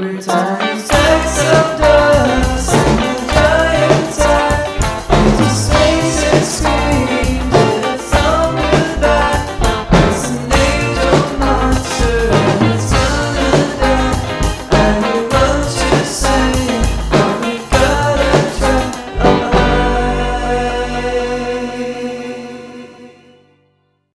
We're.